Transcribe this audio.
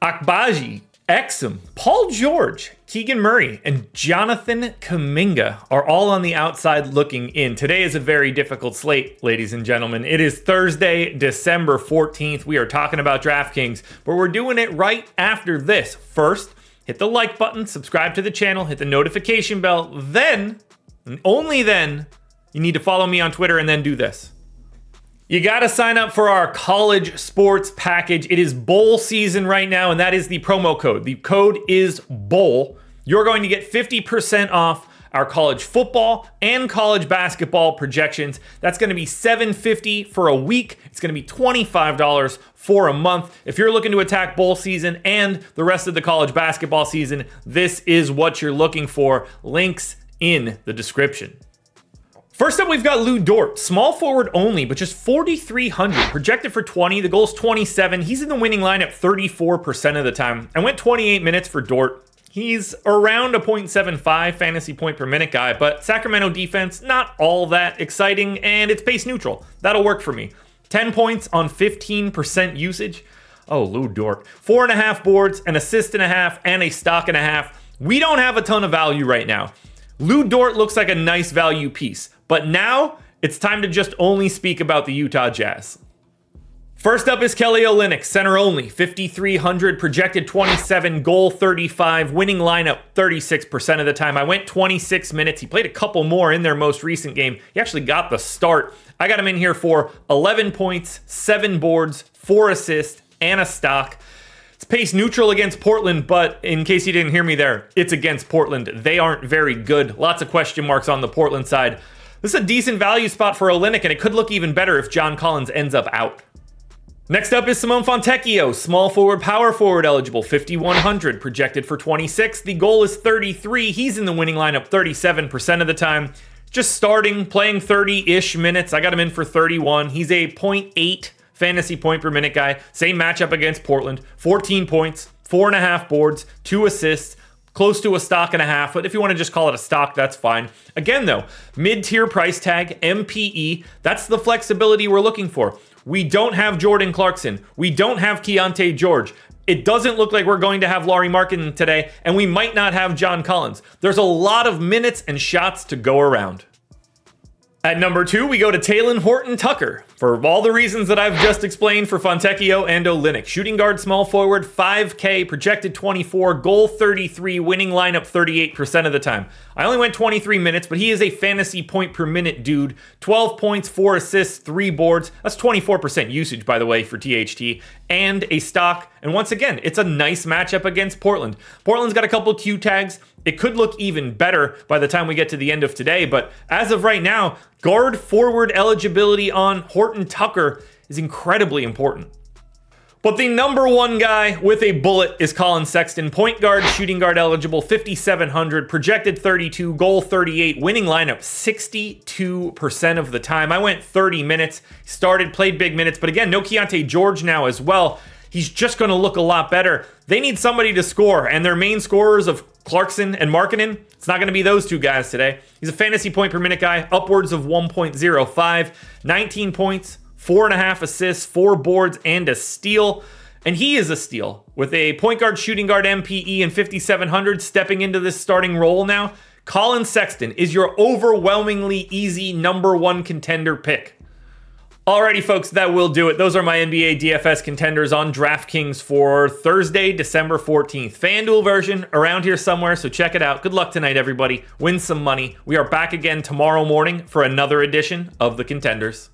Agbaji, Exum, Paul George, Keegan Murray, and Jonathan Kuminga are all on the outside looking in. Today is a very difficult slate, ladies and gentlemen. It is Thursday, December 14th. We are talking about DraftKings, but we're doing it right after this. First, hit the like button, subscribe to the channel, hit the notification bell. Then, and only then, you need to follow me on Twitter and then do this. You got to sign up for our college sports package. It is bowl season right now, and that is the promo code. The code is BOWL. You're going to get 50% off our college football and college basketball projections. That's going to be 750 for a week. It's going to be $25 for a month. If you're looking to attack bowl season and the rest of the college basketball season, this is what you're looking for. Links in the description. First up, we've got Lu Dort, small forward only, but just 4,300, projected for 20. The goal's 27. He's in the winning lineup 34% of the time. I went 28 minutes for Dort. He's around a 0.75 fantasy point per minute guy, but Sacramento defense, not all that exciting, and it's pace neutral. That'll work for me. 10 points on 15% usage. Oh, Lu Dort. Four and a half boards, an assist and a half, and a stock and a half. We don't have a ton of value right now. Lu Dort looks like a nice value piece. But now it's time to just only speak about the Utah Jazz. First up is Kelly Olynyk, center only, 5,300, projected 27, goal 35, winning lineup 36% of the time. I went 26 minutes. He played a couple more in their most recent game. He actually got the start. I got him in here for 11 points, 7 boards, 4 assists, and a stock. It's pace neutral against Portland, but in case you didn't hear me there, it's against Portland. They aren't very good. Lots of question marks on the Portland side. This is a decent value spot for Olynyk, and it could look even better if John Collins ends up out. Next up is Simone Fontecchio, small forward, power forward eligible, 5,100, projected for 26. The goal is 33. He's in the winning lineup 37% of the time. Just starting, playing 30 ish minutes. I got him in for 31. He's a 0.8 fantasy point per minute guy. Same matchup against Portland. 14 points, four and a half boards, two assists close to a stock and a half, but if you want to just call it a stock, that's fine. Again, though, mid tier price tag, MPE, that's the flexibility we're looking for. We don't have Jordan Clarkson. We don't have Keyonte George. It doesn't look like we're going to have Lauri Markkanen today, and we might not have John Collins. There's a lot of minutes and shots to go around. At number two, we go to Talen Horton Tucker. For all the reasons that I've just explained for Fontecchio and Olynyk. Shooting guard, small forward, 5K, projected 24, goal 33, winning lineup 38% of the time. I only went 23 minutes, but he is a fantasy point per minute dude. 12 points, 4 assists, 3 boards. That's 24% usage, by the way, for THT. And a stock. And once again, it's a nice matchup against Portland. Portland's got a couple Q tags. It could look even better by the time we get to the end of today, but as of right now, guard forward eligibility on Horton Tucker is incredibly important. But the number one guy with a bullet is Collin Sexton, point guard, shooting guard eligible, 5,700, projected 32, goal 38, winning lineup 62% of the time. I went 30 minutes, started, played big minutes, but again, no Keyonte George now as well. He's just going to look a lot better. They need somebody to score, and their main scorers of Clarkson and Markkanen, it's not going to be those two guys today. He's a fantasy point per minute guy, upwards of 1.05, 19 points, four and a half assists, four boards, and a steal. And he is a steal with a point guard, shooting guard MPE and 5,700 stepping into this starting role now. Collin Sexton is your overwhelmingly easy number one contender pick. Alrighty, folks, that will do it. Those are my NBA DFS contenders on DraftKings for Thursday, December 14th. FanDuel version around here somewhere, so check it out. Good luck tonight, everybody. Win some money. We are back again tomorrow morning for another edition of the Contenders.